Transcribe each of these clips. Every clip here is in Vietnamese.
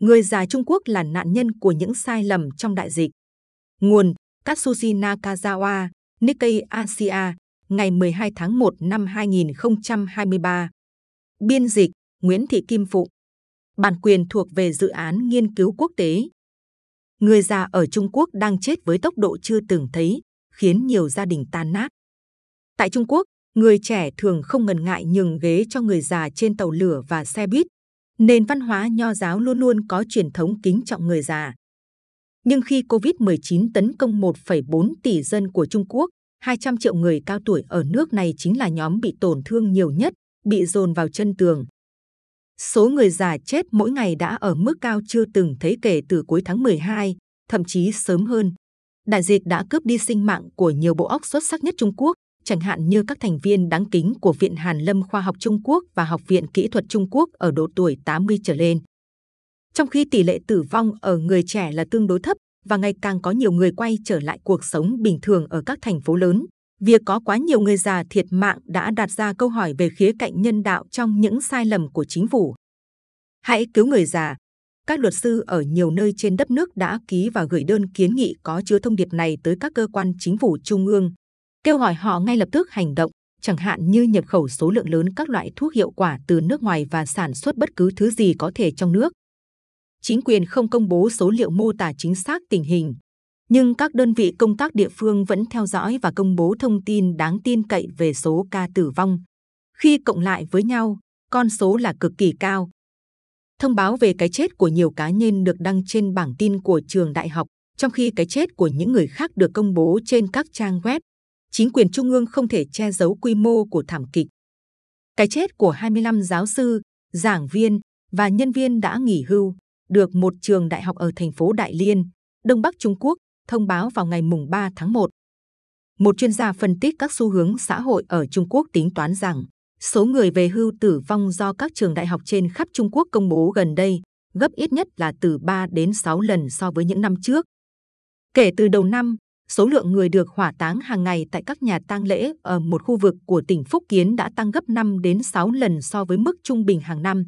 người già Trung Quốc là nạn nhân của những sai lầm trong đại dịch. Nguồn Katsushi Nakazawa, Nikkei Asia, ngày 12 tháng 1 năm 2023. Biên dịch Nguyễn Thị Kim Phụng. Bản quyền thuộc về dự án nghiên cứu quốc tế. Người già ở Trung Quốc đang chết với tốc độ chưa từng thấy, khiến nhiều gia đình tan nát. Tại Trung Quốc, người trẻ thường không ngần ngại nhường ghế cho người già trên tàu lửa và xe buýt. Nền văn hóa nho giáo luôn luôn có truyền thống kính trọng người già. Nhưng khi COVID-19 tấn công 1,4 tỷ dân của Trung Quốc, 200 triệu người cao tuổi ở nước này chính là nhóm bị tổn thương nhiều nhất, bị dồn vào chân tường. Số người già chết mỗi ngày đã ở mức cao chưa từng thấy kể từ cuối tháng 12, thậm chí sớm hơn. Đại dịch đã cướp đi sinh mạng của nhiều bộ óc xuất sắc nhất Trung Quốc, chẳng hạn như các thành viên đáng kính của Viện Hàn Lâm Khoa học Trung Quốc và Học viện Kỹ thuật Trung Quốc ở độ tuổi 80 trở lên. Trong khi tỷ lệ tử vong ở người trẻ là tương đối thấp và ngày càng có nhiều người quay trở lại cuộc sống bình thường ở các thành phố lớn, việc có quá nhiều người già thiệt mạng đã đặt ra câu hỏi về khía cạnh nhân đạo trong những sai lầm của chính phủ. Hãy cứu người già. Các luật sư ở nhiều nơi trên đất nước đã ký và gửi đơn kiến nghị có chứa thông điệp này tới các cơ quan chính phủ trung ương, kêu gọi họ ngay lập tức hành động, chẳng hạn như nhập khẩu số lượng lớn các loại thuốc hiệu quả từ nước ngoài và sản xuất bất cứ thứ gì có thể trong nước. Chính quyền không công bố số liệu mô tả chính xác tình hình, nhưng các đơn vị công tác địa phương vẫn theo dõi và công bố thông tin đáng tin cậy về số ca tử vong. Khi cộng lại với nhau, con số là cực kỳ cao. Thông báo về cái chết của nhiều cá nhân được đăng trên bảng tin của trường đại học, trong khi cái chết của những người khác được công bố trên các trang web. Chính quyền trung ương không thể che giấu quy mô của thảm kịch. Cái chết của 25 giáo sư, giảng viên và nhân viên đã nghỉ hưu được một trường đại học ở thành phố Đại Liên, Đông Bắc Trung Quốc thông báo vào ngày mùng 3 tháng 1. Một chuyên gia phân tích các xu hướng xã hội ở Trung Quốc tính toán rằng số người về hưu tử vong do các trường đại học trên khắp Trung Quốc công bố gần đây gấp ít nhất là từ 3 đến 6 lần so với những năm trước. Kể từ đầu năm, số lượng người được hỏa táng hàng ngày tại các nhà tang lễ ở một khu vực của tỉnh Phúc Kiến đã tăng gấp 5 đến 6 lần so với mức trung bình hàng năm.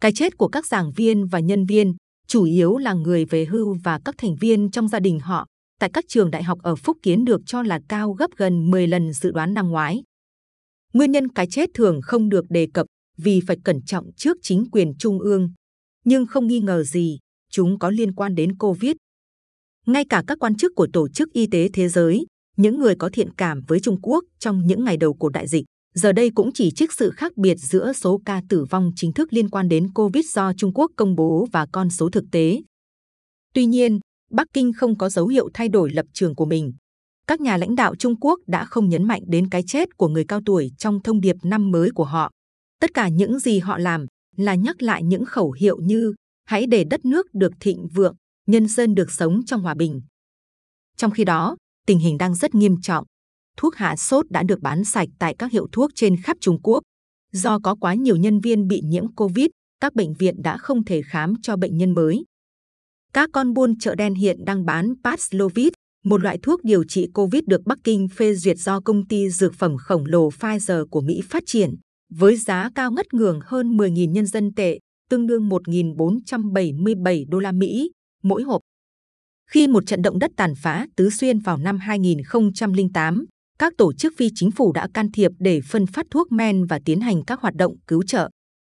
Cái chết của các giảng viên và nhân viên chủ yếu là người về hưu và các thành viên trong gia đình họ tại các trường đại học ở Phúc Kiến được cho là cao gấp gần 10 lần dự đoán năm ngoái. Nguyên nhân cái chết thường không được đề cập vì phải cẩn trọng trước chính quyền trung ương. Nhưng không nghi ngờ gì, chúng có liên quan đến Covid. Ngay cả các quan chức của Tổ chức Y tế Thế giới, những người có thiện cảm với Trung Quốc trong những ngày đầu của đại dịch, giờ đây cũng chỉ trích sự khác biệt giữa số ca tử vong chính thức liên quan đến Covid do Trung Quốc công bố và con số thực tế. Tuy nhiên, Bắc Kinh không có dấu hiệu thay đổi lập trường của mình. Các nhà lãnh đạo Trung Quốc đã không nhấn mạnh đến cái chết của người cao tuổi trong thông điệp năm mới của họ. Tất cả những gì họ làm là nhắc lại những khẩu hiệu như hãy để đất nước được thịnh vượng, nhân dân được sống trong hòa bình. Trong khi đó, tình hình đang rất nghiêm trọng thuốc hạ sốt đã được bán sạch tại các hiệu thuốc trên khắp Trung Quốc. Do có quá nhiều nhân viên bị nhiễm Covid, các bệnh viện đã không thể khám cho bệnh nhân mới. Các con buôn chợ đen hiện đang bán Paxlovid, một loại thuốc điều trị Covid được Bắc Kinh phê duyệt do công ty dược phẩm khổng lồ Pfizer của Mỹ phát triển, với giá cao ngất ngường hơn 10.000 nhân dân tệ, tương đương 1.477 đô la Mỹ mỗi hộp. Khi một trận động đất tàn phá Tứ Xuyên vào năm 2008, các tổ chức phi chính phủ đã can thiệp để phân phát thuốc men và tiến hành các hoạt động cứu trợ.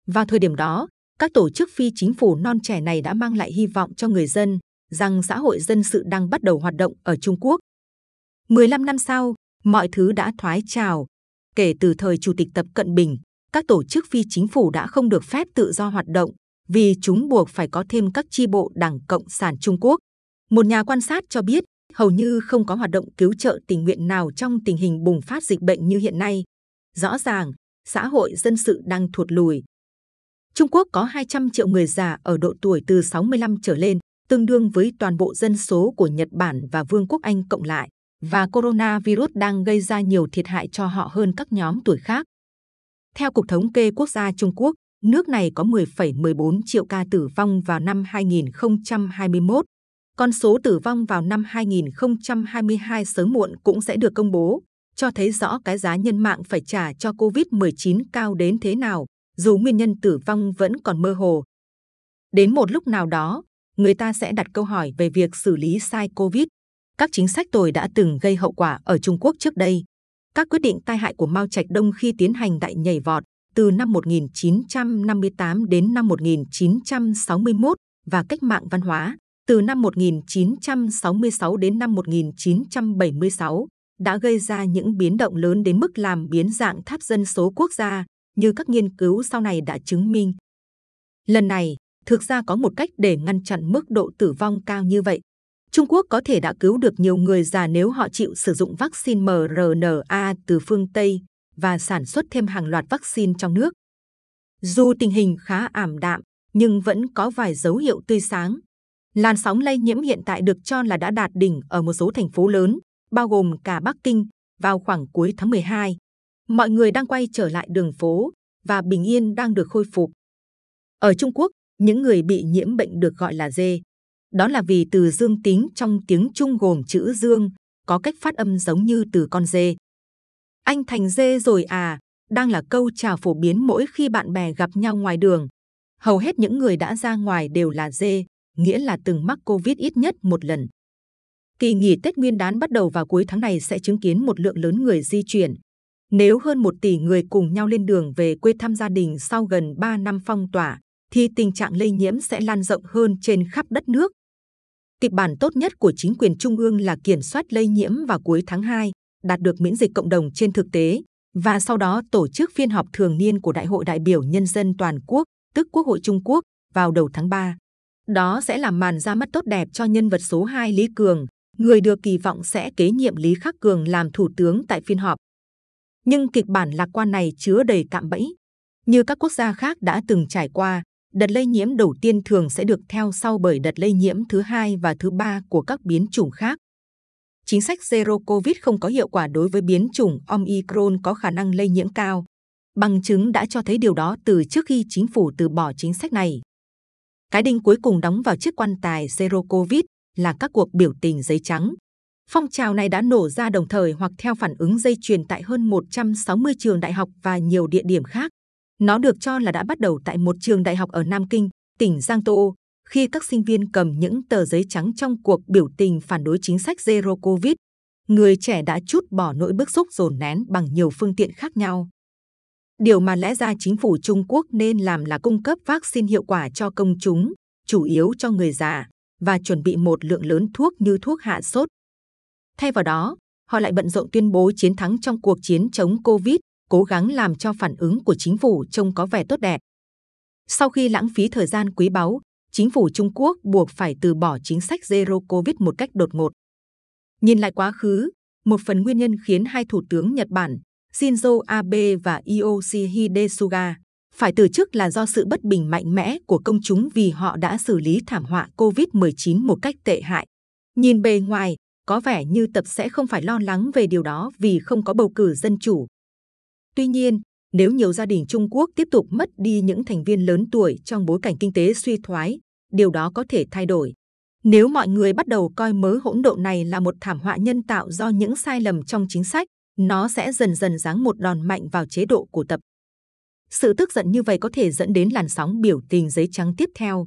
Vào thời điểm đó, các tổ chức phi chính phủ non trẻ này đã mang lại hy vọng cho người dân rằng xã hội dân sự đang bắt đầu hoạt động ở Trung Quốc. 15 năm sau, mọi thứ đã thoái trào. Kể từ thời Chủ tịch Tập Cận Bình, các tổ chức phi chính phủ đã không được phép tự do hoạt động vì chúng buộc phải có thêm các chi bộ Đảng Cộng sản Trung Quốc. Một nhà quan sát cho biết hầu như không có hoạt động cứu trợ tình nguyện nào trong tình hình bùng phát dịch bệnh như hiện nay. Rõ ràng, xã hội dân sự đang thụt lùi. Trung Quốc có 200 triệu người già ở độ tuổi từ 65 trở lên, tương đương với toàn bộ dân số của Nhật Bản và Vương quốc Anh cộng lại, và coronavirus đang gây ra nhiều thiệt hại cho họ hơn các nhóm tuổi khác. Theo Cục Thống kê Quốc gia Trung Quốc, nước này có 10,14 triệu ca tử vong vào năm 2021, con số tử vong vào năm 2022 sớm muộn cũng sẽ được công bố, cho thấy rõ cái giá nhân mạng phải trả cho COVID-19 cao đến thế nào, dù nguyên nhân tử vong vẫn còn mơ hồ. Đến một lúc nào đó, người ta sẽ đặt câu hỏi về việc xử lý sai Covid. Các chính sách tồi đã từng gây hậu quả ở Trung Quốc trước đây. Các quyết định tai hại của Mao Trạch Đông khi tiến hành đại nhảy vọt từ năm 1958 đến năm 1961 và cách mạng văn hóa từ năm 1966 đến năm 1976 đã gây ra những biến động lớn đến mức làm biến dạng tháp dân số quốc gia, như các nghiên cứu sau này đã chứng minh. Lần này, thực ra có một cách để ngăn chặn mức độ tử vong cao như vậy. Trung Quốc có thể đã cứu được nhiều người già nếu họ chịu sử dụng vaccine mRNA từ phương Tây và sản xuất thêm hàng loạt vaccine trong nước. Dù tình hình khá ảm đạm, nhưng vẫn có vài dấu hiệu tươi sáng. Làn sóng lây nhiễm hiện tại được cho là đã đạt đỉnh ở một số thành phố lớn, bao gồm cả Bắc Kinh, vào khoảng cuối tháng 12. Mọi người đang quay trở lại đường phố và bình yên đang được khôi phục. Ở Trung Quốc, những người bị nhiễm bệnh được gọi là dê. Đó là vì từ dương tính trong tiếng Trung gồm chữ dương, có cách phát âm giống như từ con dê. Anh thành dê rồi à, đang là câu chào phổ biến mỗi khi bạn bè gặp nhau ngoài đường. Hầu hết những người đã ra ngoài đều là dê, nghĩa là từng mắc Covid ít nhất một lần. Kỳ nghỉ Tết Nguyên đán bắt đầu vào cuối tháng này sẽ chứng kiến một lượng lớn người di chuyển. Nếu hơn một tỷ người cùng nhau lên đường về quê thăm gia đình sau gần 3 năm phong tỏa, thì tình trạng lây nhiễm sẽ lan rộng hơn trên khắp đất nước. Kịch bản tốt nhất của chính quyền trung ương là kiểm soát lây nhiễm vào cuối tháng 2, đạt được miễn dịch cộng đồng trên thực tế, và sau đó tổ chức phiên họp thường niên của Đại hội đại biểu Nhân dân toàn quốc, tức Quốc hội Trung Quốc, vào đầu tháng 3. Đó sẽ làm màn ra mắt tốt đẹp cho nhân vật số 2 Lý Cường, người được kỳ vọng sẽ kế nhiệm Lý Khắc Cường làm thủ tướng tại phiên họp. Nhưng kịch bản lạc quan này chứa đầy cạm bẫy. Như các quốc gia khác đã từng trải qua, đợt lây nhiễm đầu tiên thường sẽ được theo sau bởi đợt lây nhiễm thứ hai và thứ ba của các biến chủng khác. Chính sách Zero Covid không có hiệu quả đối với biến chủng Omicron có khả năng lây nhiễm cao. Bằng chứng đã cho thấy điều đó từ trước khi chính phủ từ bỏ chính sách này. Cái đinh cuối cùng đóng vào chiếc quan tài Zero Covid là các cuộc biểu tình giấy trắng. Phong trào này đã nổ ra đồng thời hoặc theo phản ứng dây chuyền tại hơn 160 trường đại học và nhiều địa điểm khác. Nó được cho là đã bắt đầu tại một trường đại học ở Nam Kinh, tỉnh Giang Tô, khi các sinh viên cầm những tờ giấy trắng trong cuộc biểu tình phản đối chính sách Zero Covid. Người trẻ đã chút bỏ nỗi bức xúc dồn nén bằng nhiều phương tiện khác nhau. Điều mà lẽ ra chính phủ Trung Quốc nên làm là cung cấp vaccine hiệu quả cho công chúng, chủ yếu cho người già, và chuẩn bị một lượng lớn thuốc như thuốc hạ sốt. Thay vào đó, họ lại bận rộn tuyên bố chiến thắng trong cuộc chiến chống Covid, cố gắng làm cho phản ứng của chính phủ trông có vẻ tốt đẹp. Sau khi lãng phí thời gian quý báu, chính phủ Trung Quốc buộc phải từ bỏ chính sách Zero Covid một cách đột ngột. Nhìn lại quá khứ, một phần nguyên nhân khiến hai thủ tướng Nhật Bản Shinzo Abe và Yoshihide Suga phải từ chức là do sự bất bình mạnh mẽ của công chúng vì họ đã xử lý thảm họa COVID-19 một cách tệ hại. Nhìn bề ngoài, có vẻ như tập sẽ không phải lo lắng về điều đó vì không có bầu cử dân chủ. Tuy nhiên, nếu nhiều gia đình Trung Quốc tiếp tục mất đi những thành viên lớn tuổi trong bối cảnh kinh tế suy thoái, điều đó có thể thay đổi. Nếu mọi người bắt đầu coi mớ hỗn độn này là một thảm họa nhân tạo do những sai lầm trong chính sách, nó sẽ dần dần giáng một đòn mạnh vào chế độ của tập. Sự tức giận như vậy có thể dẫn đến làn sóng biểu tình giấy trắng tiếp theo.